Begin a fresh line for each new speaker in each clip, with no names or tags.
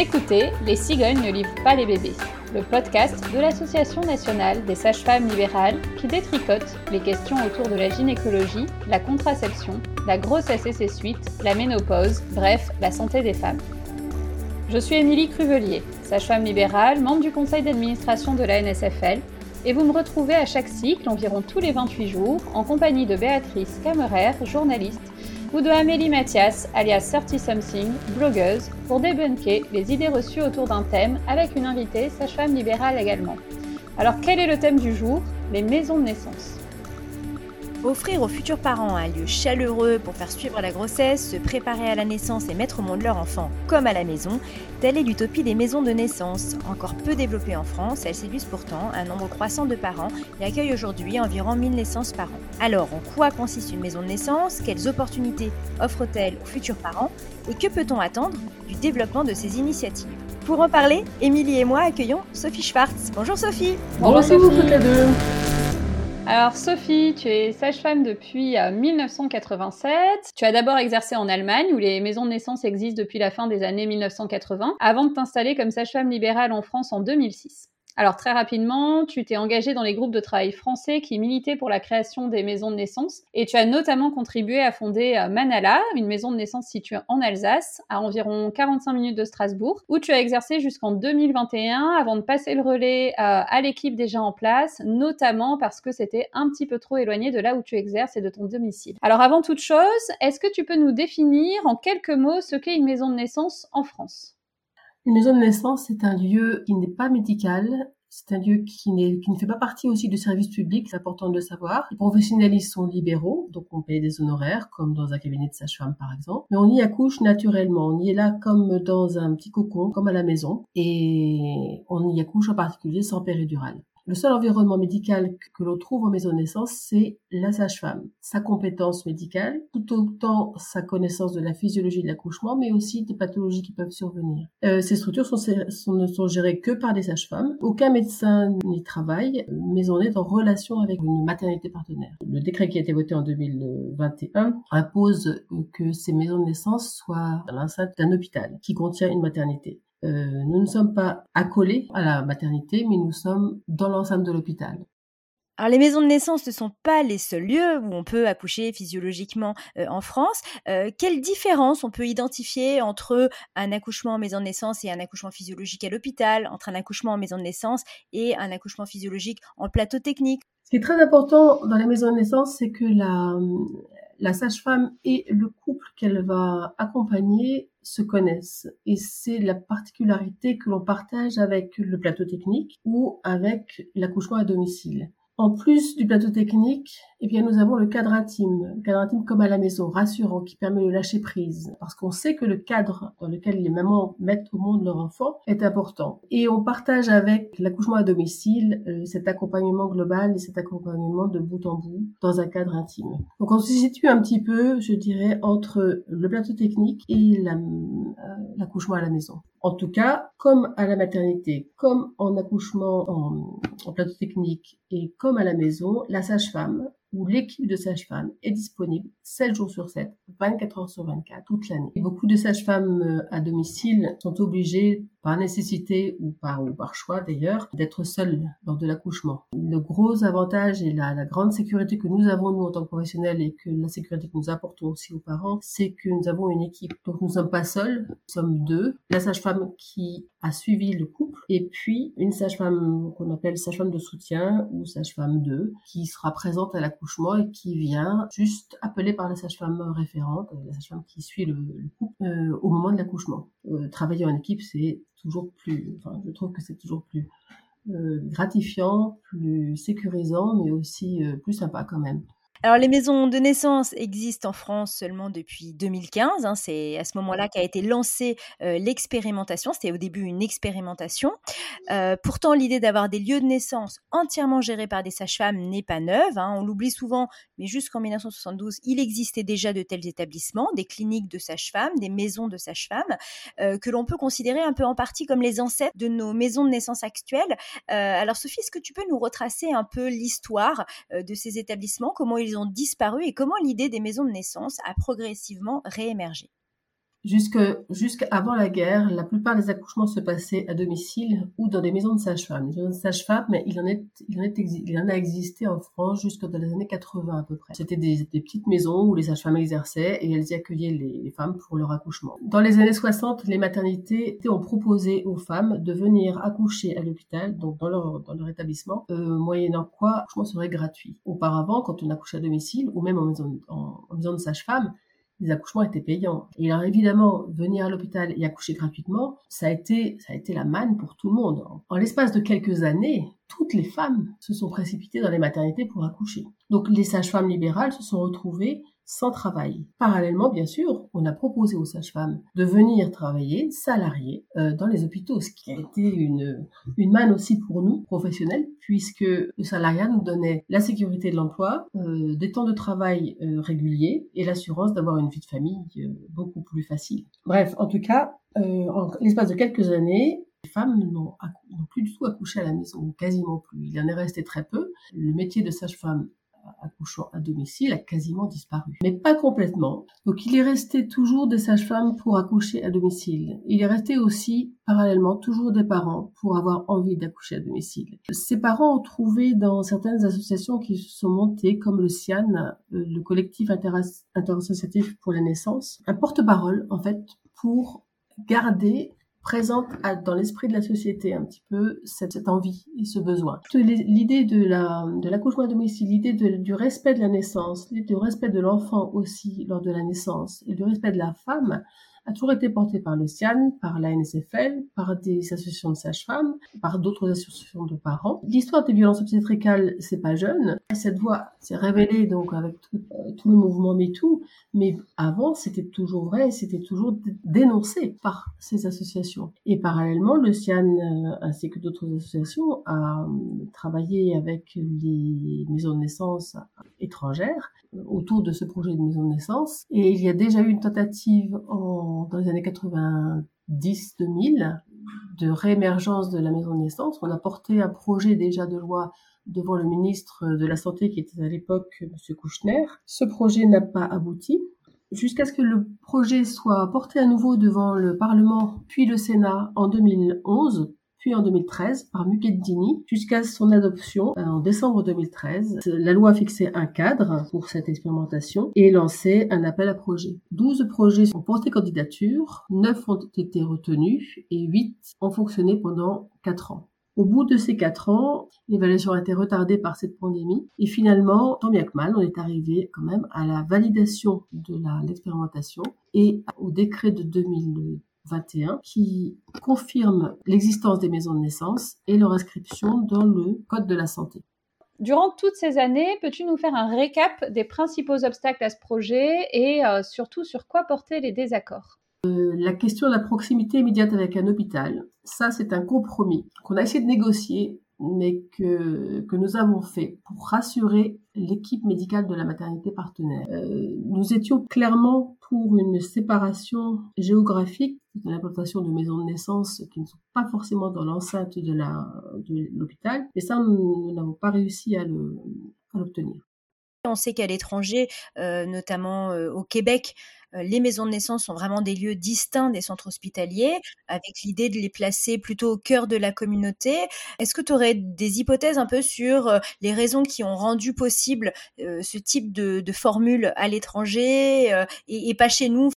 écoutez Les cigognes ne livrent pas les bébés, le podcast de l'Association nationale des sages-femmes libérales qui détricote les questions autour de la gynécologie, la contraception, la grossesse et ses suites, la ménopause, bref, la santé des femmes. Je suis Émilie Cruvelier, sage-femme libérale, membre du conseil d'administration de la NSFL, et vous me retrouvez à chaque cycle, environ tous les 28 jours, en compagnie de Béatrice Camerer, journaliste, ou de Amélie Mathias, alias 30 Something, blogueuse, pour débunker les idées reçues autour d'un thème avec une invitée, sage-femme libérale également. Alors quel est le thème du jour? Les maisons de naissance.
Offrir aux futurs parents un lieu chaleureux pour faire suivre la grossesse, se préparer à la naissance et mettre au monde leur enfant comme à la maison, telle est l'utopie des maisons de naissance. Encore peu développées en France, elles séduisent pourtant un nombre croissant de parents et accueillent aujourd'hui environ 1000 naissances par an. Alors, en quoi consiste une maison de naissance? Quelles opportunités offre-t-elle aux futurs parents? Et que peut-on attendre du développement de ces initiatives? Pour en parler, Émilie et moi accueillons Sophie Schwartz. Bonjour Sophie
Bonjour, Sophie. toutes les deux alors Sophie, tu es sage-femme depuis 1987. Euh, tu as d'abord exercé en Allemagne où les maisons de naissance existent depuis la fin des années 1980 avant de t'installer comme sage-femme libérale en France en 2006. Alors très rapidement, tu t'es engagé dans les groupes de travail français qui militaient pour la création des maisons de naissance et tu as notamment contribué à fonder euh, Manala, une maison de naissance située en Alsace, à environ 45 minutes de Strasbourg, où tu as exercé jusqu'en 2021 avant de passer le relais euh, à l'équipe déjà en place, notamment parce que c'était un petit peu trop éloigné de là où tu exerces et de ton domicile. Alors avant toute chose, est-ce que tu peux nous définir en quelques mots ce qu'est une maison de naissance en France?
Une maison de naissance, c'est un lieu qui n'est pas médical, c'est un lieu qui, qui, ne fait pas partie aussi du service public, c'est important de le savoir. Les professionnels, sont libéraux, donc on paye des honoraires, comme dans un cabinet de sage-femme par exemple. Mais on y accouche naturellement, on y est là comme dans un petit cocon, comme à la maison, et on y accouche en particulier sans péridurale. Le seul environnement médical que l'on trouve en maison de naissance, c'est la sage-femme. Sa compétence médicale, tout autant sa connaissance de la physiologie de l'accouchement, mais aussi des pathologies qui peuvent survenir. Euh, ces structures sont, ne sont gérées que par des sages-femmes. Aucun médecin n'y travaille, mais on est en relation avec une maternité partenaire. Le décret qui a été voté en 2021 impose que ces maisons de naissance soient l'enceinte d'un hôpital qui contient une maternité. Euh, nous ne sommes pas accolés à la maternité, mais nous sommes dans l'enceinte de l'hôpital.
Alors les maisons de naissance ne sont pas les seuls lieux où on peut accoucher physiologiquement euh, en France. Euh, quelle différence on peut identifier entre un accouchement en maison de naissance et un accouchement physiologique à l'hôpital, entre un accouchement en maison de naissance et un accouchement physiologique en plateau technique?
Ce qui est très important dans les maisons de naissance, c'est que la, la sage-femme et le couple qu'elle va accompagner se connaissent. Et c'est la particularité que l'on partage avec le plateau technique ou avec l'accouchement à domicile. En plus du plateau technique, eh bien, nous avons le cadre intime, le cadre intime comme à la maison, rassurant, qui permet de lâcher prise, parce qu'on sait que le cadre dans lequel les mamans mettent au monde leur enfant est important. Et on partage avec l'accouchement à domicile euh, cet accompagnement global et cet accompagnement de bout en bout dans un cadre intime. Donc on se situe un petit peu, je dirais, entre le plateau technique et euh, l'accouchement à la maison. En tout cas, comme à la maternité, comme en accouchement en, plateau technique et comme à la maison, la sage-femme où l'équipe de sages-femmes est disponible 7 jours sur 7, 24 heures sur 24, toute l'année. Beaucoup de sages-femmes euh, à domicile sont obligées, par nécessité ou par, ou par choix d'ailleurs, d'être seules lors de l'accouchement. Le gros avantage et la, la, grande sécurité que nous avons, nous, en tant que professionnels, et que la sécurité que nous apportons aussi aux parents, c'est que nous avons une équipe. Donc nous ne sommes pas seuls, nous sommes deux. La sage-femme qui a suivi le couple, et puis une sage-femme qu'on appelle sage-femme de soutien ou sage-femme 2, qui sera présente à l'accouchement et qui vient juste appelée par la sage-femme référente, la sage-femme qui suit le, couple, euh, au moment de l'accouchement. Euh, travailler en équipe, c'est toujours plus, enfin, je trouve que c'est toujours plus euh, gratifiant, plus sécurisant, mais aussi plus sympa quand même.
Alors, les maisons de naissance existent en France seulement depuis 2015. Hein, c'est à ce moment-là qu'a été lancée euh, l'expérimentation. C'était au début une expérimentation. Euh, pourtant, l'idée d'avoir des lieux de naissance entièrement gérés par des sages-femmes n'est pas neuve. Hein. On l'oublie souvent, mais jusqu'en 1972, il existait déjà de tels établissements, des cliniques de sages-femmes, des maisons de sages-femmes, euh, que l'on peut considérer un peu en partie comme les ancêtres de nos maisons de naissance actuelles. alors, Sophie, est-ce que tu peux nous retracer un peu l'histoire de ces établissements Comment ils ont disparu et comment l'idée des maisons de naissance a progressivement réémergé
Jusque jusqu'avant la guerre, la plupart des accouchements se passaient à domicile ou dans des maisons de sage-femme. Les maisons de sage-femme, mais il en, en a existé en France jusque dans les années 80 à peu près. C'était des, petites maisons où les sages-femmes exerçaient et elles y accueillaient les, femmes pour leur accouchement. Dans les années 60, les maternités ont proposé aux femmes de venir accoucher à l'hôpital, donc dans leur, dans leur établissement, euh, moyennant quoi l'accouchement serait gratuit. Auparavant, quand on accouchait à domicile ou même en maison, en, maison de sage-femme, les accouchements étaient payants. Et alors évidemment, venir à l'hôpital et accoucher gratuitement, ça a été, ça a été la manne pour tout le monde. En l'espace de quelques années, toutes les femmes se sont précipitées dans les maternités pour accoucher. Donc les sages-femmes libérales se sont retrouvées sans travail. Parallèlement, bien sûr, on a proposé aux sages-femmes de venir travailler salariées euh, dans les hôpitaux, ce qui a été une, une manne aussi pour nous, professionnels, puisque le salariat nous donnait la sécurité de l'emploi, euh, des temps de travail euh, réguliers et l'assurance d'avoir une vie de famille beaucoup plus facile. Bref, en tout cas, en l'espace de quelques années, les femmes n'ont plus du tout accouché à la maison, quasiment plus. Il en est resté très peu. Le métier de sage-femme accouchant à domicile a quasiment disparu. Mais pas complètement. Donc il est resté toujours des sages-femmes pour accoucher à domicile. Il est resté aussi parallèlement toujours des parents pour avoir envie d'accoucher à domicile. Ces parents ont trouvé dans certaines associations qui se sont montées comme le CIAN, euh, le collectif interassociatif pour la naissance, un porte-parole en fait pour garder présente dans l'esprit de la société un petit peu cette, envie et ce besoin. L'idée de la de l'accouchement à domicile, l'idée du respect de la naissance, l'idée du respect de l'enfant aussi lors de la naissance et du respect de la femme a toujours été porté par le CIAN, par la NSFL, par des associations de sages-femmes, par d'autres associations de parents. L'histoire des violences obstétricales, c'est pas jeune. Cette voix s'est révélée donc avec tout, euh, le mouvement MeToo, mais avant, c'était toujours vrai, c'était toujours dénoncé par ces associations. Et parallèlement, le CIAN, euh, ainsi que d'autres associations, a euh, travaillé avec les maisons de naissance étrangères autour de ce projet de maison de naissance. Et il y a déjà eu une tentative en, dans les années 90-2000 de réémergence de la maison de naissance. On a porté un projet déjà de loi devant le ministre de la Santé qui était à l'époque M. Kouchner. Ce projet n'a pas abouti jusqu'à ce que le projet soit porté à nouveau devant le Parlement puis le Sénat en 2011 puis en 2013 par Mugeddini jusqu'à son adoption euh, en décembre 2013. La loi a fixé un cadre pour cette expérimentation et lancé un appel à projets. 12 projets ont porté candidature, 9 ont été retenus et 8 ont fonctionné pendant 4 ans. Au bout de ces quatre ans, l'évaluation a été retardée par cette pandémie et finalement, tant bien que mal, on est arrivé quand même à la validation de l'expérimentation et au décret de 2000 21 qui confirme l'existence des maisons de naissance et leur inscription dans le Code de la santé.
Durant toutes ces années, peux-tu nous faire un récap des principaux obstacles à ce projet et euh, surtout sur quoi porter les désaccords?
Euh, La question de la proximité immédiate avec un hôpital, ça c'est un compromis qu'on a essayé de négocier mais que, que nous avons fait pour rassurer l'équipe médicale de la maternité partenaire. Euh, nous étions clairement pour une séparation géographique de l'implantation de maisons de naissance qui ne sont pas forcément dans l'enceinte de l'hôpital, et ça, nous n'avons pas réussi à l'obtenir.
On sait qu'à l'étranger, euh, notamment euh, au Québec, euh, les maisons de naissance sont vraiment des lieux distincts des centres hospitaliers, avec l'idée de les placer plutôt au cœur de la communauté. Est-ce que tu aurais des hypothèses un peu sur les raisons qui ont rendu possible ce type de, de formule à l'étranger et, pas chez nous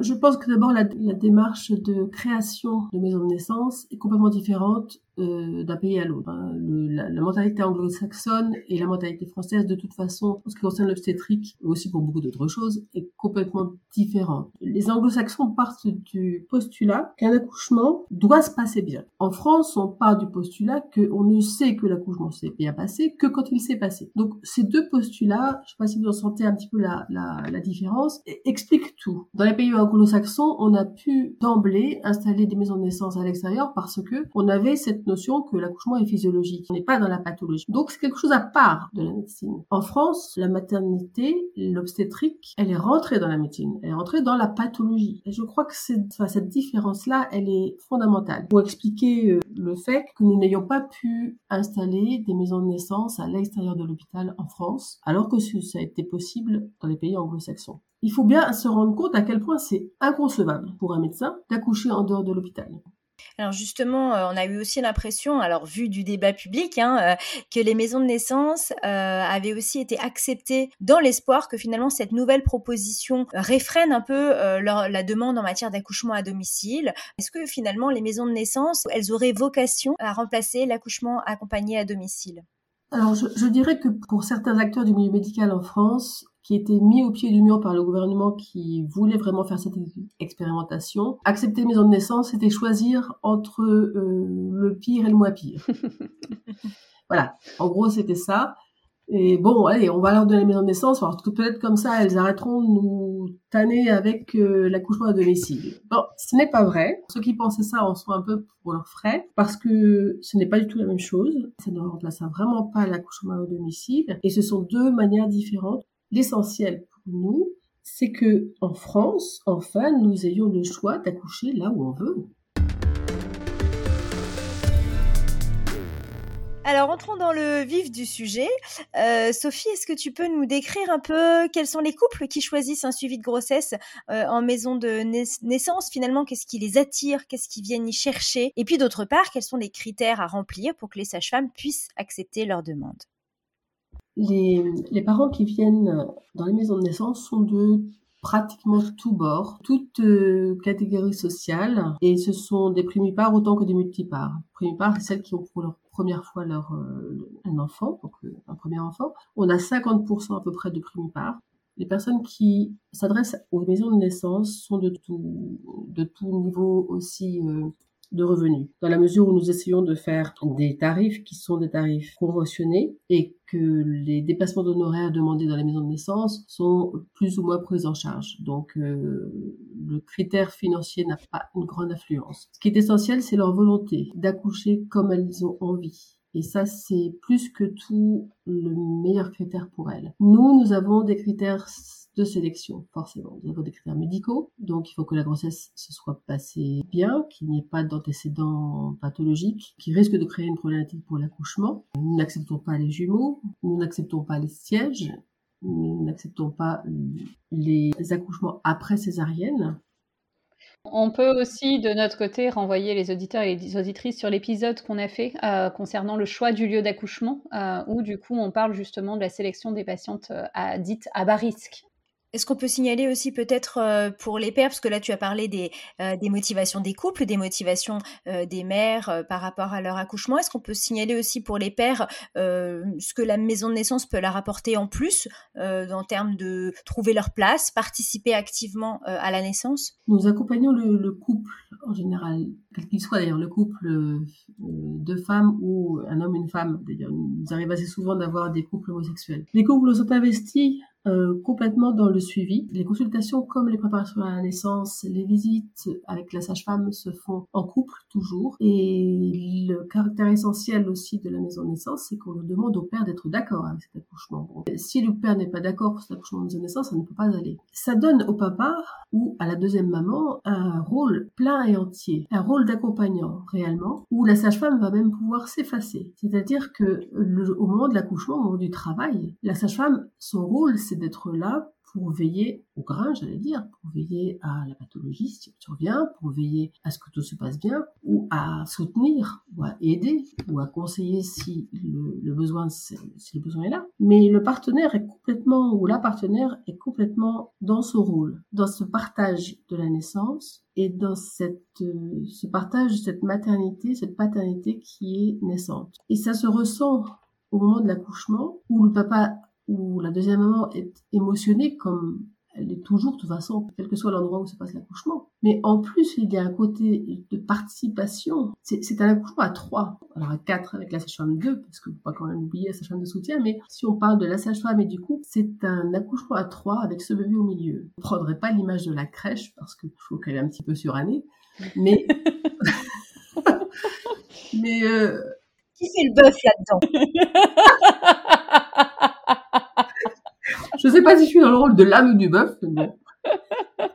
je pense que d'abord la, la, démarche de création de maisons de naissance est complètement différente euh, d'un pays à l'autre. Hein. La, mentalité anglo-saxonne et la mentalité française, de toute façon, en ce qui concerne l'obstétrique, mais aussi pour beaucoup d'autres choses, est complètement différente. Les anglo-saxons partent du postulat qu'un accouchement doit se passer bien. En France, on part du postulat qu'on ne sait que l'accouchement s'est bien passé que quand il s'est passé. Donc ces deux postulats, je ne sais pas si vous en sentez un petit peu la, la, la différence, expliquent tout. Dans les pays anglo-saxons, on a pu d'emblée installer des maisons de naissance à l'extérieur parce que on avait cette notion que l'accouchement est physiologique. On n'est pas dans la pathologie. Donc c'est quelque chose à part de la médecine. En France, la maternité, l'obstétrique, elle est rentrée dans la médecine. Elle est rentrée dans la pathologie. Et je crois que cette différence-là, elle est fondamentale pour expliquer euh, le fait que nous n'ayons pas pu installer des maisons de naissance à l'extérieur de l'hôpital en France, alors que ça a été possible dans les pays anglo-saxons. il faut bien se rendre compte à quel point c'est inconcevable pour un médecin d'accoucher en dehors de l'hôpital.
Alors justement, euh, on a eu aussi l'impression, alors vu du débat public, hein, euh, que les maisons de naissance euh, avaient aussi été acceptées dans l'espoir que finalement cette nouvelle proposition réfrène un peu la demande en matière d'accouchement à domicile. Est-ce que finalement les maisons de naissance, elles auraient vocation à remplacer l'accouchement accompagné à domicile?
Alors, je, dirais que pour certains acteurs du milieu médical en France, qui étaient mis au pied du mur par le gouvernement qui voulait vraiment faire cette expérimentation. Accepter maison de naissance, c'était choisir entre euh, le pire et le moins pire. voilà, en gros c'était ça. Et bon, allez, on va leur donner maison de naissance. Alors peut-être comme ça, elles arrêteront de nous tanner avec euh, l'accouchement à domicile. Bon, ce n'est pas vrai. Ceux qui pensaient ça en sont un peu pour leurs frais, parce que ce n'est pas du tout la même chose. Ça ne remplace vraiment pas l'accouchement à domicile. Et ce sont deux manières différentes L'essentiel pour nous, c'est que en France, enfin, nous ayons le choix d'accoucher là où on veut.
Alors, entrons dans le vif du sujet. Euh, Sophie, est-ce que tu peux nous décrire un peu quels sont les couples qui choisissent un suivi de grossesse euh, en maison de naissance Finalement, qu'est-ce qui les attire Qu'est-ce qu'ils viennent y chercher? Et puis, d'autre part, quels sont les critères à remplir pour que les sages-femmes puissent accepter leur demande?
Les, parents qui viennent dans les maisons de naissance sont de pratiquement tous bords, toutes euh, catégories sociales, et ce sont des primipares autant que des multipares. Primipares, c'est celles qui ont pour leur première fois leur euh, un enfant, donc euh, un premier enfant. On a 50% à peu près de primipares. Les personnes qui s'adressent aux maisons de naissance sont de tout niveau aussi de revenus, dans la mesure où nous essayons de faire des tarifs qui sont des tarifs conventionnés et que les dépassements d'honoraires demandés dans les maisons de naissance sont plus ou moins pris en charge. Donc euh, le critère financier n'a pas une grande influence. Ce qui est essentiel, c'est leur volonté d'accoucher comme elles ont envie. Et ça, c'est plus que tout le meilleur critère pour elles. Nous, nous avons des critères de sélection, forcément. Nous avons des critères médicaux, donc il faut que la grossesse se soit passée bien, qu'il n'y ait pas d'antécédents pathologiques qui risquent de créer une problématique pour l'accouchement. Nous n'acceptons pas les jumeaux, nous n'acceptons pas les sièges, nous n'acceptons pas les accouchements après césarienne.
On peut aussi, de notre côté, renvoyer les auditeurs et les auditrices sur l'épisode qu'on a fait euh, concernant le choix du lieu d'accouchement, euh, où du coup on parle justement de la sélection des patientes euh, dites à bas risque.
Est-ce qu'on peut signaler aussi peut-être euh, pour les pères, parce que là tu as parlé des, euh, motivations des couples, des motivations euh, des mères par rapport à leur accouchement, est-ce qu'on peut signaler aussi pour les pères ce que la maison de naissance peut leur apporter en plus en termes de trouver leur place, participer activement à la naissance?
Nous accompagnons le, couple en général, quel qu'il soit d'ailleurs, le couple de femmes ou un homme, une femme. D'ailleurs, nous arrive assez souvent d'avoir des couples homosexuels. Les couples sont investis euh, complètement dans le suivi. Les consultations comme les préparations à la naissance, les visites avec la sage-femme se font en couple toujours. Et le caractère essentiel aussi de la maison de naissance, c'est qu'on demande au père d'être d'accord avec cet accouchement. si le père n'est pas d'accord pour cet accouchement de maison naissance, ça ne peut pas aller. Ça donne au papa ou à la deuxième maman un rôle plein et entier, un rôle d'accompagnant réellement, où la sage-femme va même pouvoir s'effacer. C'est-à-dire que au moment de l'accouchement, au moment du travail, la sage-femme, son rôle, c'est d'être là pour veiller au grain, j'allais dire, pour veiller à la pathologie si tu reviens, pour veiller à ce que tout se passe bien, ou à soutenir, ou à aider, ou à conseiller si le, besoin, si le besoin est là. Mais le partenaire est complètement, ou la partenaire est complètement dans ce rôle, dans ce partage de la naissance et dans cette, euh, ce partage de cette maternité, cette paternité qui est naissante. Et ça se ressent au moment de l'accouchement, où le papa où la deuxième maman est émotionnée comme elle est toujours de toute façon, quel que soit l'endroit où se passe l'accouchement. Mais en plus, il y a un côté de participation. C'est un accouchement à trois. Alors à quatre avec la sage-femme 2, parce que faut pas quand même oublier la sage-femme de soutien, mais si on parle de la sage-femme et du couple, c'est un accouchement à trois avec ce bébé au milieu. Je ne prendrai pas l'image de la crèche, parce que je trouve qu'elle est un petit peu surannée. Mais... mais... Euh...
Qui fait le bœuf là-dedans?
Je sais pas si je suis dans le rôle de l'âme du bœuf, mais.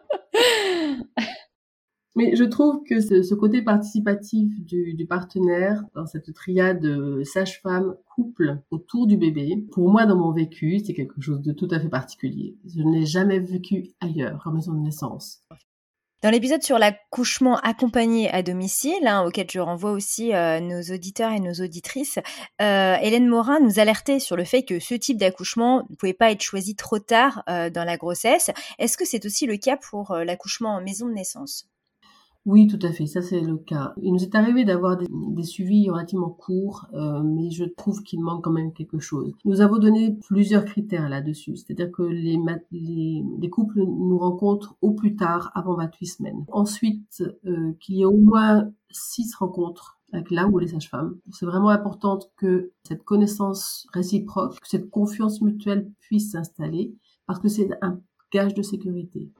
Mais je trouve que ce, côté participatif du, partenaire dans cette triade sage-femme couple autour du bébé, pour moi dans mon vécu, c'est quelque chose de tout à fait particulier. Je n'ai jamais vécu ailleurs qu'en maison de naissance.
Dans l'épisode sur l'accouchement accompagné à domicile, hein, auquel je renvoie aussi euh, nos auditeurs et nos auditrices, euh, Hélène Morin nous alertait sur le fait que ce type d'accouchement ne pouvait pas être choisi trop tard euh, dans la grossesse. Est-ce que c'est aussi le cas pour l'accouchement en maison de naissance?
Oui, tout à fait, ça c'est le cas. Il nous est arrivé d'avoir des, suivis relativement courts, euh, mais je trouve qu'il manque quand même quelque chose. Nous avons donné plusieurs critères là-dessus, c'est-à-dire que les, les, couples nous rencontrent au plus tard avant 28 semaines. Ensuite, euh, qu'il y ait au moins six rencontres avec là ou les sages-femmes. C'est vraiment important que cette connaissance réciproque, que cette confiance mutuelle puisse s'installer, parce que c'est un gage de sécurité.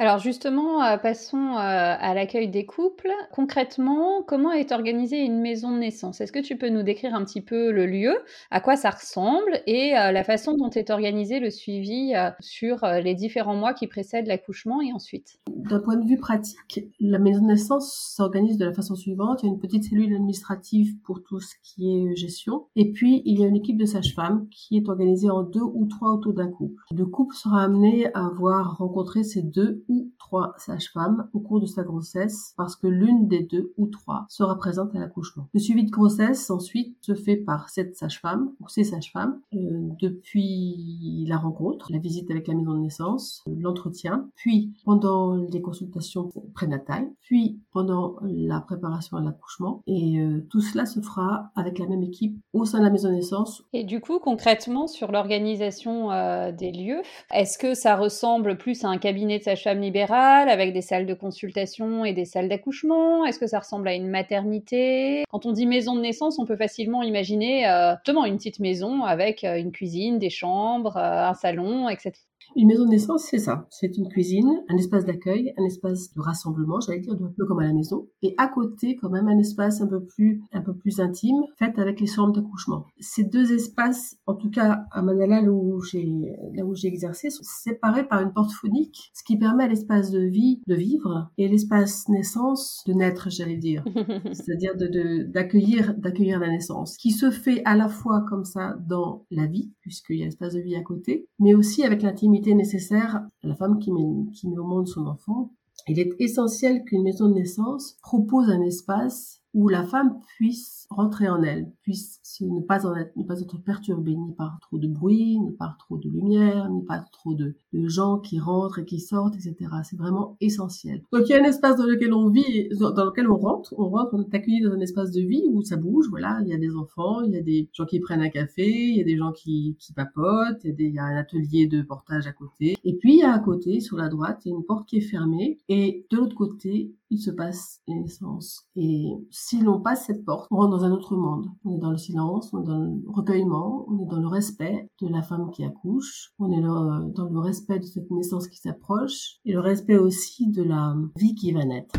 Alors justement, euh, passons euh, à l'accueil des couples. Concrètement, comment est organisée une maison de naissance? Est-ce que tu peux nous décrire un petit peu le lieu, à quoi ça ressemble? Et euh, la façon dont est organisé le suivi sur les différents mois qui précèdent l'accouchement et ensuite?
D'un point de vue pratique, la maison de naissance s'organise de la façon suivante. Il y a une petite cellule administrative pour tout ce qui est gestion. Et puis, il y a une équipe de sages-femmes qui est organisée en deux ou trois autour d'un couple. Le couple sera amené à avoir rencontré ces deux ou trois sages-femmes au cours de sa grossesse parce que l'une des deux ou trois sera présente à l'accouchement. Le suivi de grossesse ensuite se fait par cette sage-femme ou ces sages-femmes euh, depuis la rencontre, la visite avec la maison de naissance, l'entretien, puis pendant les consultations prénatales, puis pendant la préparation à l'accouchement et euh, tout cela se fera avec la même équipe au sein de la maison de naissance.
Et du coup concrètement sur l'organisation euh, des lieux, est-ce que ça ressemble plus à un cabinet de sage-femme libérale avec des salles de consultation et des salles d'accouchement? Est-ce que ça ressemble à une maternité? Quand on dit maison de naissance, on peut facilement imaginer euh, justement une petite maison avec euh, une cuisine, des chambres, euh, un salon, etc.
Une maison de naissance, c'est ça. C'est une cuisine, un espace d'accueil, un espace de rassemblement, j'allais dire un peu comme à la maison, et à côté quand même un espace un peu plus, un peu plus intime, fait avec les chambres d'accouchement. Ces deux espaces, en tout cas à Manala, là où j'ai, là où j'ai exercé, sont séparés par une porte phonique, ce qui permet à l'espace de vie de vivre et l'espace naissance de naître, j'allais dire. C'est-à-dire de, d'accueillir, d'accueillir la naissance, qui se fait à la fois comme ça dans la vie, puisqu'il y a l'espace de vie à côté, mais aussi avec l'intimité nécessaire à la femme qui met, qui met au monde son enfant. Il est essentiel qu'une maison de naissance propose un espace où la femme puisse rentrer en elle, puisse ne pas, être, perturbée ni par trop de bruit, ni par trop de lumière, ni par trop de, gens qui rentrent et qui sortent, etc. C'est vraiment essentiel. Donc il y a un espace dans lequel on vit, dans lequel on rentre, on rentre, on est accueilli dans un espace de vie où ça bouge, voilà, il y a des enfants, il y a des gens qui prennent un café, il y a des gens qui, qui papotent, il y, a des, il y a un atelier de portage à côté. Et puis il y a à côté, sur la droite, il y a une porte qui est fermée, et de l'autre côté, il se passe les naissances. Et si l'on passe cette porte, on rentre dans un autre monde. On est dans le silence, on est dans le recueillement, on est dans le respect de la femme qui accouche, on est dans le respect de cette naissance qui s'approche et le respect aussi de la vie qui va naître.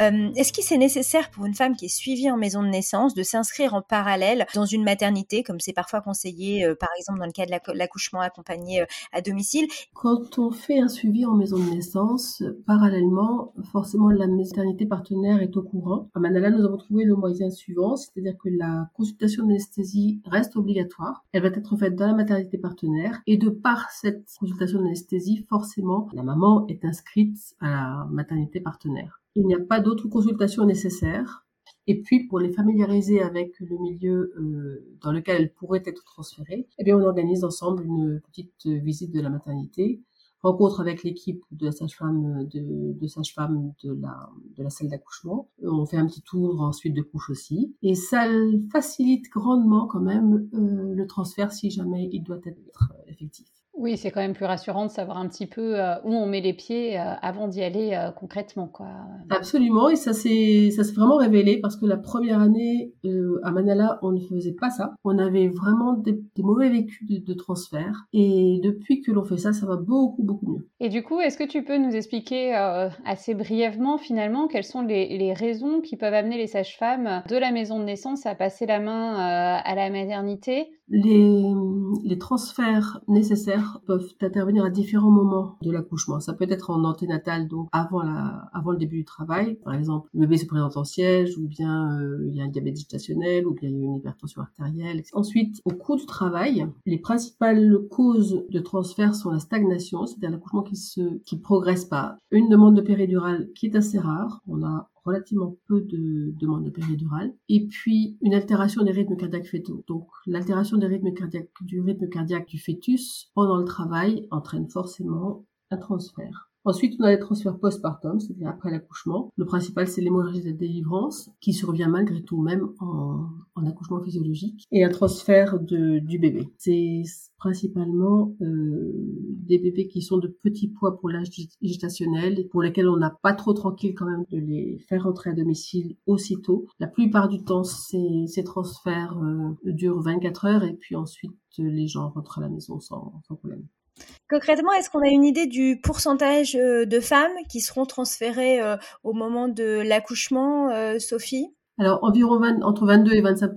Euh, est-ce qu'il c'est nécessaire pour une femme qui est suivie en maison de naissance de s'inscrire en parallèle dans une maternité, comme c'est parfois conseillé, euh, par exemple dans le cas de l'accouchement accompagné euh, à domicile?
Quand on fait un suivi en maison de naissance, parallèlement, forcément la maternité partenaire est au courant. À Manala, nous avons trouvé le moyen suivant, c'est-à-dire que la consultation d'anesthésie reste obligatoire. Elle va être faite dans la maternité partenaire et de par cette consultation d'anesthésie, forcément, la maman est inscrite à la maternité partenaire il n'y a pas d'autres consultations nécessaires. Et puis, pour les familiariser avec le milieu euh, dans lequel elles pourraient être transférées, eh bien, on organise ensemble une petite visite de la maternité, rencontre avec l'équipe de sage-femme de, de sage-femme de la, de la salle d'accouchement. On fait un petit tour ensuite de couche aussi. Et ça facilite grandement quand même euh, le transfert si jamais il doit être effectif.
Oui, c'est quand même plus rassurant de savoir un petit peu euh, où on met les pieds euh, avant d'y aller euh, concrètement, quoi.
Absolument, et ça s'est ça s'est vraiment révélé parce que la première année à Manala, on ne faisait pas ça. On avait vraiment des, mauvais vécus de, transfert, et depuis que l'on fait ça, ça va beaucoup beaucoup mieux.
Et du coup, est-ce que tu peux nous expliquer assez brièvement finalement quelles sont les, les raisons qui peuvent amener les sages-femmes de la maison de naissance à passer la main à la maternité?
Les, les transferts nécessaires peuvent intervenir à différents moments de l'accouchement. Ça peut être en anténatal, donc avant, la, avant le début du travail. Par exemple, le bébé se présente en siège, ou bien euh, il y a un diabète gestationnel, ou bien il y a une hypertension artérielle. Ensuite, au cours du travail, les principales causes de transfert sont la stagnation, c'est-à-dire l'accouchement qui se qui progresse pas, une demande de péridurale qui est assez rare. On a relativement peu de demandes de. Et puis, une altération des rythmes cardiaques fœtaux. Donc, l'altération du rythme cardiaque du fœtus pendant le travail entraîne forcément un transfert. Ensuite, on a les transferts postpartum, c'est-à-dire après l'accouchement. Le principal, c'est l'hémorragie de délivrance, qui survient malgré tout, même en, accouchement physiologique, et un transfert de, du bébé. C'est principalement euh, des bébés qui sont de petits poids pour l'âge gestationnel, pour lesquels on n'a pas trop tranquille quand même de les faire rentrer à domicile aussitôt. La plupart du temps, ces, ces transferts euh, durent 24 heures, et puis ensuite, les gens rentrent à la maison sans, sans problème.
Concrètement, est-ce qu'on a une idée du pourcentage euh, de femmes qui seront transférées euh, au moment de l'accouchement, euh, Sophie?
Alors, environ entre 22 et 25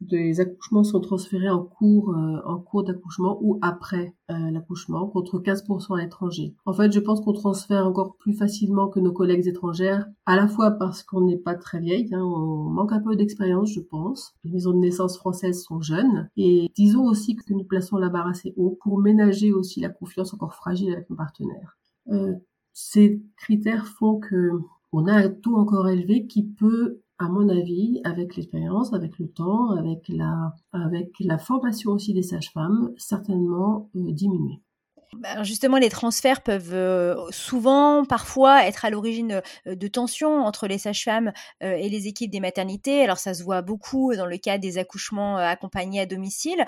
des accouchements sont transférés en cours, euh, en cours d'accouchement ou après euh, l'accouchement, contre 15 à l'étranger. En fait, je pense qu'on transfère encore plus facilement que nos collègues étrangères, à la fois parce qu'on n'est pas très vieille, hein, on manque un peu d'expérience, je pense. Les maisons de naissance françaises sont jeunes, et disons aussi que nous plaçons la barre assez haut pour ménager aussi la confiance encore fragile avec nos partenaires. Euh, ces critères font que on a un taux encore élevé qui peut à mon avis, avec l'expérience, avec le temps, avec la, formation aussi des sages-femmes, certainement euh, diminuer.
Bah, justement, les transferts peuvent euh, souvent, parfois, être à l'origine euh, de tensions entre les sages-femmes euh, et les équipes des maternités. Alors, ça se voit beaucoup dans le cas des accouchements accompagnés à domicile.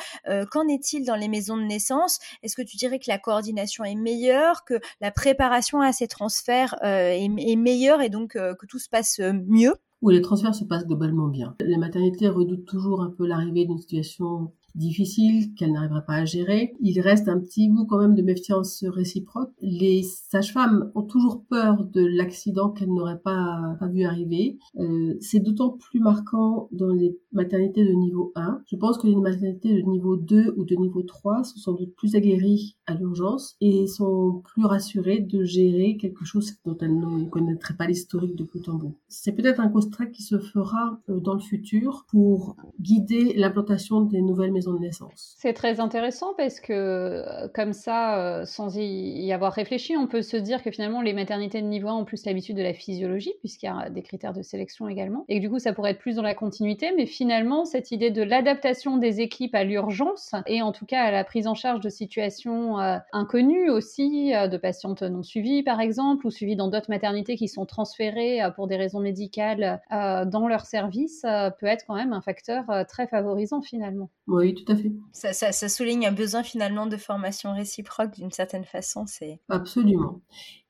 Qu'en est-il dans les maisons de naissance? Est-ce que tu dirais que la coordination est meilleure, que la préparation à ces transferts est meilleure et donc que tout se passe mieux?
Où les transferts se passent globalement bien. Les maternités redoutent toujours un peu l'arrivée d'une situation difficile qu'elle n'arrivera pas à gérer. Il reste un petit goût quand même de méfiance réciproque. Les sages-femmes ont toujours peur de l'accident qu'elles n'auraient pas, vu arriver. Euh, c'est d'autant plus marquant dans les maternités de niveau 1. Je pense que les maternités de niveau 2 ou de niveau 3 sont sans doute plus aguerries à l'urgence et sont plus rassurées de gérer quelque chose dont elles ne connaîtraient pas l'historique de bout en bout. C'est peut-être un constat qui se fera euh, dans le futur pour guider l'implantation des nouvelles maisons de naissance.
C'est très intéressant parce que euh, comme ça, euh, sans y avoir réfléchi, on peut se dire que finalement les maternités de niveau 1 ont plus l'habitude de la physiologie puisqu'il y a des critères de sélection également et que du coup ça pourrait être plus dans la continuité, mais finalement cette idée de l'adaptation des équipes à l'urgence et en tout cas à la prise en charge de situations euh, inconnues aussi, de patientes non suivies par exemple ou suivies dans d'autres maternités qui sont transférées pour des raisons médicales dans leur service peut être quand même un facteur très favorisant finalement.
Oui, tout à fait.
Ça, ça, souligne un besoin finalement de formation réciproque d'une certaine façon. C'est
absolument.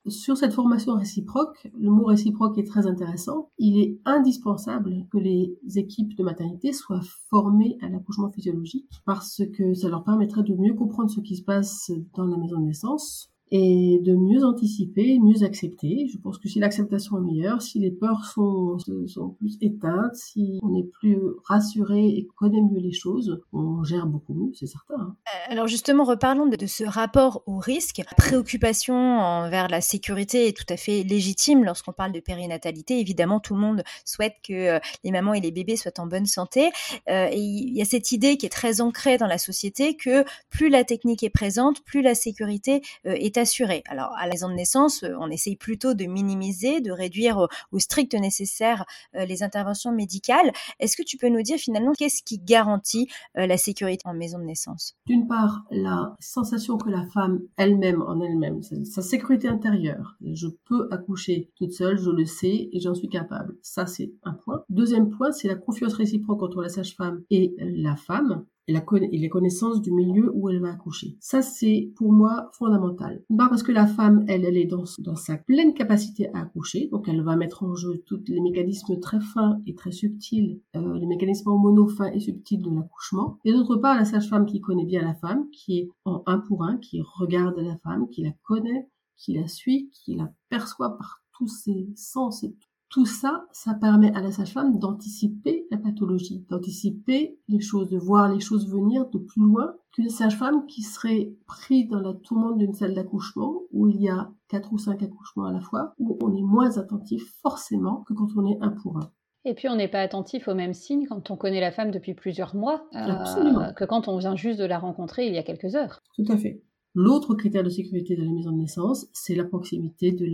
Sur cette formation réciproque, le mot réciproque est très intéressant. Il est indispensable que les équipes de maternité soient formées à l'accouchement physiologique parce que ça leur permettrait de mieux comprendre ce qui se passe dans la maison de naissance, et de mieux anticiper, mieux accepter. Je pense que si l'acceptation est meilleure, si les peurs sont, sont plus éteintes, si on est plus rassuré et connaît mieux les choses, on gère beaucoup mieux, c'est certain. Hein.
Euh, alors justement, reparlons de, ce rapport au risque. La préoccupation envers la sécurité est tout à fait légitime lorsqu'on parle de périnatalité. Évidemment, tout le monde souhaite que euh, les mamans et les bébés soient en bonne santé. Euh, et il y a cette idée qui est très ancrée dans la société que plus la technique est présente, plus la sécurité est assuré. Alors, à la maison de naissance, euh, on essaye plutôt de minimiser, de réduire au, strict nécessaire euh, les interventions médicales. Est-ce que tu peux nous dire finalement qu'est-ce qui garantit euh, la sécurité en maison de naissance?
D'une part, la sensation que la femme elle-même, en elle-même, sa sécurité intérieure, je peux accoucher toute seule, je le sais et j'en suis capable. Ça, c'est un point. Deuxième point, c'est la confiance réciproque entre la sage-femme et la femme et les connaissances du milieu où elle va accoucher. Ça, c'est pour moi fondamental. Pas parce que la femme, elle, elle est dans, dans sa pleine capacité à accoucher, donc elle va mettre en jeu tous les mécanismes très fins et très subtils, euh, les mécanismes hormonaux fins et subtils de l'accouchement. Et d'autre part, la sage-femme qui connaît bien la femme, qui est en un pour un, qui regarde la femme, qui la connaît, qui la suit, qui la perçoit par tous ses sens et tout ça, ça permet à la sage-femme d'anticiper la pathologie, d'anticiper les choses, de voir les choses venir de plus loin qu'une sage-femme qui serait prise dans la tourmente d'une salle d'accouchement où il y a quatre ou cinq accouchements à la fois, où on est moins attentif forcément que quand on est un pour un.
Et puis on n'est pas attentif aux mêmes signes quand on connaît la femme depuis plusieurs mois euh, que quand on vient juste de la rencontrer il y a quelques heures.
Tout à fait. L'autre critère de sécurité de la maison de naissance, c'est la proximité de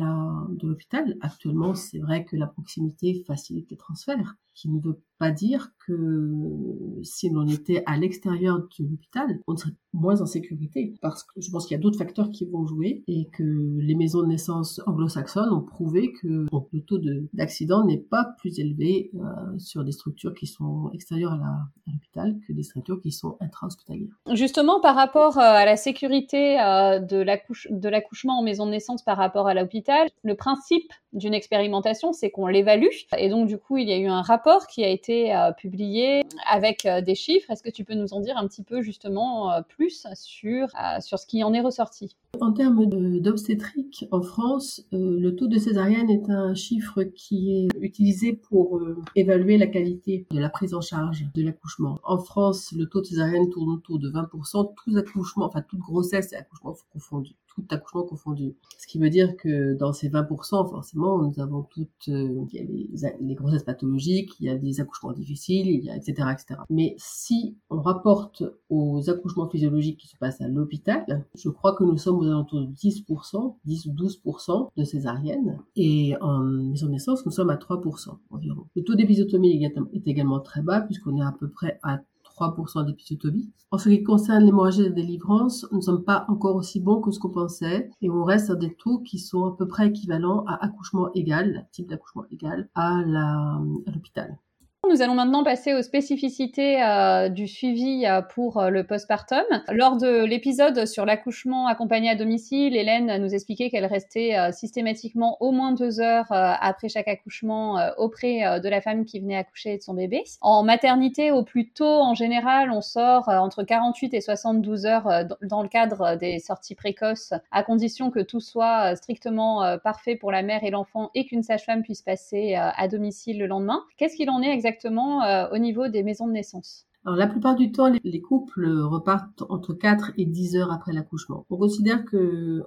l'hôpital. Actuellement, c'est vrai que la proximité facilite les transferts, qui ne veut pas dire que si l'on était à l'extérieur de l'hôpital, on serait moins en sécurité. Parce que je pense qu'il y a d'autres facteurs qui vont jouer et que les maisons de naissance anglo-saxonnes ont prouvé que le taux d'accident n'est pas plus élevé euh, sur des structures qui sont extérieures à l'hôpital que des structures qui sont intra-hospitalières.
Justement, par rapport euh, à la sécurité euh, de l'accouchement en maison de naissance par rapport à l'hôpital, le principe d'une expérimentation, c'est qu'on l'évalue. Et donc, du coup, il y a eu un rapport qui a été euh, publié avec euh, des chiffres. Est-ce que tu peux nous en dire un petit peu, justement, euh, plus sur, sur ce qui en est ressorti?
En termes d'obstétrique, en France, le taux de césarienne est un chiffre qui est utilisé pour évaluer la qualité de la prise en charge de l'accouchement. En France, le taux de césarienne tourne autour de 20%, tous accouchements, enfin toute grossesse et accouchement confondus tout accouchement confondu. Ce qui veut dire que dans ces 20%, forcément, nous avons toutes, euh, il y a les, grossesses pathologiques, il y a des accouchements difficiles, il y a etc., etc. Mais si on rapporte aux accouchements physiologiques qui se passent à l'hôpital, je crois que nous sommes aux alentours de 10%, 10 ou 12% de césariennes. Et en maison de naissance, nous sommes à 3% environ. Le taux d'épisiotomie est également très bas puisqu'on est à peu près à 3% d'épisiotomie. En ce qui concerne l'hémorragie de délivrance, nous ne sommes pas encore aussi bons que ce qu'on pensait et on reste à des taux qui sont à peu près équivalents à accouchement égal, type d'accouchement égal, à l'hôpital.
Nous allons maintenant passer aux spécificités euh, du suivi euh, pour euh, le postpartum. Lors de l'épisode sur l'accouchement accompagné à domicile, Hélène nous expliquait qu'elle restait systématiquement au moins deux heures après chaque accouchement auprès de la femme qui venait accoucher de son bébé. En maternité, au plus tôt, en général, on sort entre 48 et 72 heures dans le cadre des sorties précoces, à condition que tout soit strictement parfait pour la mère et l'enfant et qu'une sage-femme puisse passer à domicile le lendemain. Qu'est-ce qu'il en est exactement exactement euh, au niveau des maisons de naissance
alors, la plupart du temps, les, couples repartent entre 4 et 10 heures après l'accouchement. On considère que,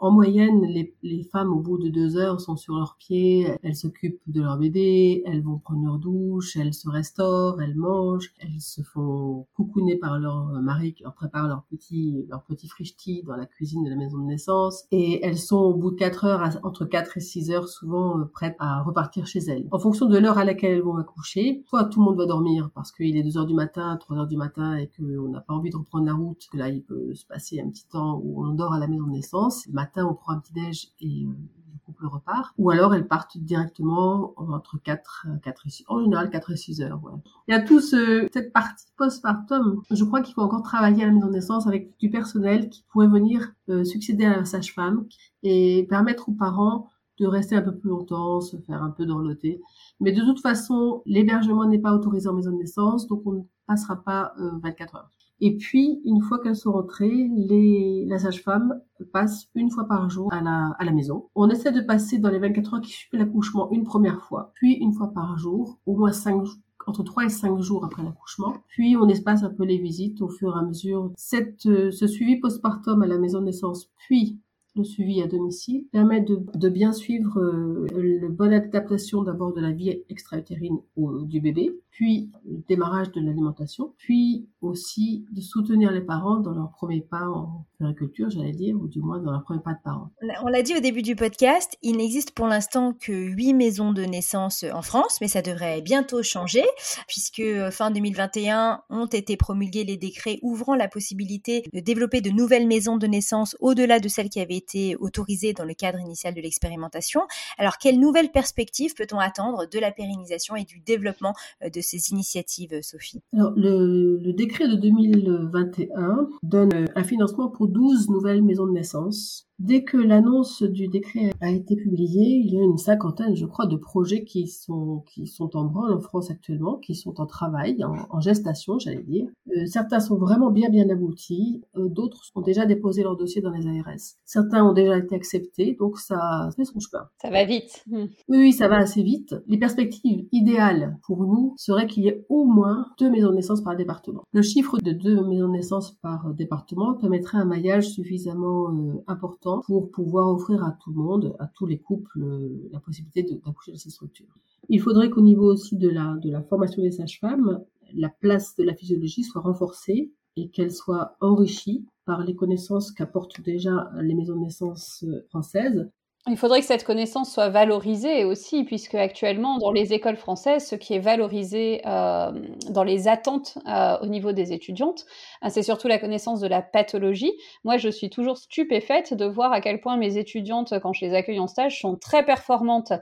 en moyenne, les, les, femmes, au bout de 2 heures, sont sur leurs pieds, elles s'occupent de leur bébé, elles vont prendre leur douche, elles se restaurent, elles mangent, elles se font coucouner par leur mari qui leur prépare leur petit, leur petit frichti dans la cuisine de la maison de naissance. Et elles sont, au bout de 4 heures, entre 4 et 6 heures, souvent euh, prêtes à repartir chez elles. En fonction de l'heure à laquelle elles vont accoucher, soit tout le monde va dormir parce qu'il est 2 heures du matin, à 3 heures du matin et qu'on n'a pas envie de reprendre la route, que là il peut se passer un petit temps où on dort à la maison de naissance. Le matin on prend un petit déj et euh, le couple repart. Ou alors elles partent directement entre 4, 4 et 6, en général 4 et 6 heures. Il y a tout ce, cette partie postpartum. Je crois qu'il faut encore travailler à la maison de naissance avec du personnel qui pourrait venir euh, succéder à la sage-femme et permettre aux parents de rester un peu plus longtemps, se faire un peu dorloter. Mais de toute façon, l'hébergement n'est pas autorisé en maison de naissance, donc on ne passera pas 24 euh, heures. Et puis, une fois qu'elles sont rentrées, les, la sage-femme passe une fois par jour à la, à la maison. On essaie de passer dans les 24 heures qui suivent l'accouchement une première fois, puis une fois par jour, au moins 5 entre 3 et 5 jours après l'accouchement. Puis on espace un peu les visites au fur et à mesure. Cette, euh, ce suivi postpartum à la maison de naissance, puis le suivi à domicile permet de, bien suivre euh, le bonne adaptation d'abord de la vie extra-utérine du bébé, puis le démarrage de l'alimentation, puis aussi de soutenir les parents dans leur premier pas en j'allais dire, ou du moins dans leur premier pas de parents.
On l'a dit au début du podcast, il n'existe pour l'instant que 8 maisons de naissance en France, mais ça devrait bientôt changer, puisque euh, fin 2021 ont été promulgués les décrets ouvrant la possibilité de développer de nouvelles maisons de naissance au-delà de celles qui avaient été autorisées dans le cadre initial de l'expérimentation. Alors, quelles nouvelles perspectives peut-on attendre de la pérennisation et du développement euh, de ces initiatives, Sophie?
Alors, le, décret de 2021 donne un financement pour 12 nouvelles maisons de naissance Dès que l'annonce du décret a été publiée, il y a une cinquantaine, je crois, de projets qui sont qui sont en branle en France actuellement, qui sont en travail, en, gestation, j'allais dire. Euh, certains sont vraiment bien bien aboutis, euh, d'autres ont déjà déposé leur dossier dans les ARS. Certains ont déjà été acceptés, donc ça fait son chemin.
Ça va vite. Hmm.
Oui, oui, ça va assez vite. Les perspectives idéales pour nous seraient qu'il y ait au moins deux maisons de naissance par département. Le chiffre de deux maisons de naissance par département permettrait un maillage suffisamment euh, important pour pouvoir offrir à tout le monde, à tous les couples, euh, la possibilité d'accoucher dans ces structures. Il faudrait qu'au niveau aussi de la, de la formation des sages-femmes, la place de la physiologie soit renforcée et qu'elle soit enrichie par les connaissances qu'apportent déjà les maisons de naissance euh, françaises
il faudrait que cette connaissance soit valorisée aussi, puisque actuellement, dans les écoles françaises, ce qui est valorisé euh, dans les attentes euh, au niveau des étudiantes, euh, c'est surtout la connaissance de la pathologie. Moi, je suis toujours stupéfaite de voir à quel point mes étudiantes, quand je les accueille en stage, sont très performantes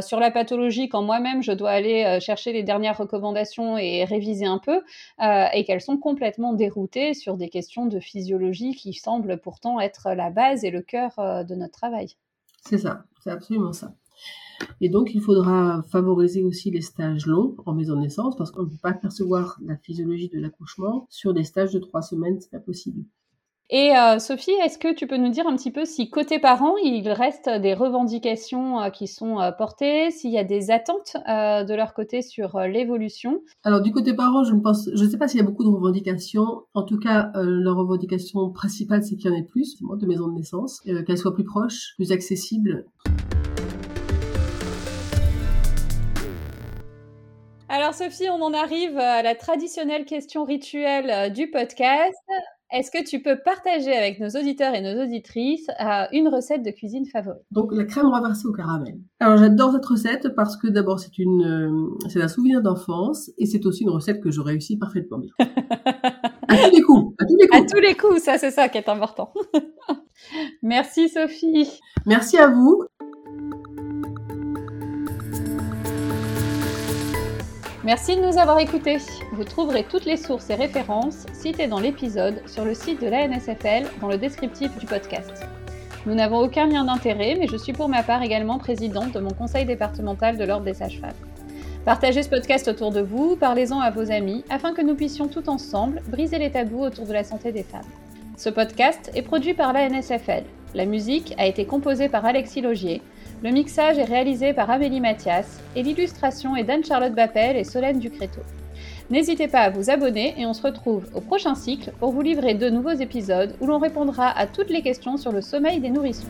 sur la pathologie, quand moi-même, je dois aller chercher les dernières recommandations et réviser un peu, et qu'elles sont complètement déroutées sur des questions de physiologie qui semblent pourtant être la base et le cœur de notre travail.
C'est ça, c'est absolument ça. Et donc, il faudra favoriser aussi les stages longs en maison de naissance parce qu'on ne peut pas percevoir la physiologie de l'accouchement sur des stages de trois semaines, c'est pas possible.
Et euh, Sophie, est-ce que tu peux nous dire un petit peu si côté parents, il reste des revendications euh, qui sont euh, portées, s'il y a des attentes de leur côté sur l'évolution?
Alors du côté parents, je ne pense, je ne sais pas s'il y a beaucoup de revendications. En tout cas, leur revendication principale, c'est qu'il y en ait plus de maisons de naissance, qu'elles soient plus proches, plus accessibles.
Alors Sophie, on en arrive à la traditionnelle question rituelle du podcast. Est-ce que tu peux partager avec nos auditeurs et nos auditrices euh, une recette de cuisine favorite?
Donc la crème renversée au caramel. Alors j'adore cette recette parce que d'abord c'est une euh, c'est un souvenir d'enfance et c'est aussi une recette que je réussis parfaitement bien. à tous les coups, à tous les coups.
À tous les coups, ça c'est ça qui est important. Merci Sophie.
Merci à vous.
Merci de nous avoir écoutés. Vous trouverez toutes les sources et références citées dans l'épisode sur le site de l'ANSFL dans le descriptif du podcast. Nous n'avons aucun lien d'intérêt, mais je suis pour ma part également présidente de mon conseil départemental de l'Ordre des sages-femmes. Partagez ce podcast autour de vous, parlez-en à vos amis, afin que nous puissions tout ensemble briser les tabous autour de la santé des femmes. Ce podcast est produit par l'ANSFL. La musique a été composée par Alexis Logier. Le mixage est réalisé par Amélie Mathias et l'illustration est d'Anne-Charlotte Bappel et Solène Ducréto. N'hésitez pas à vous abonner et on se retrouve au prochain cycle pour vous livrer de nouveaux épisodes où l'on répondra à toutes les questions sur le sommeil des nourrissons.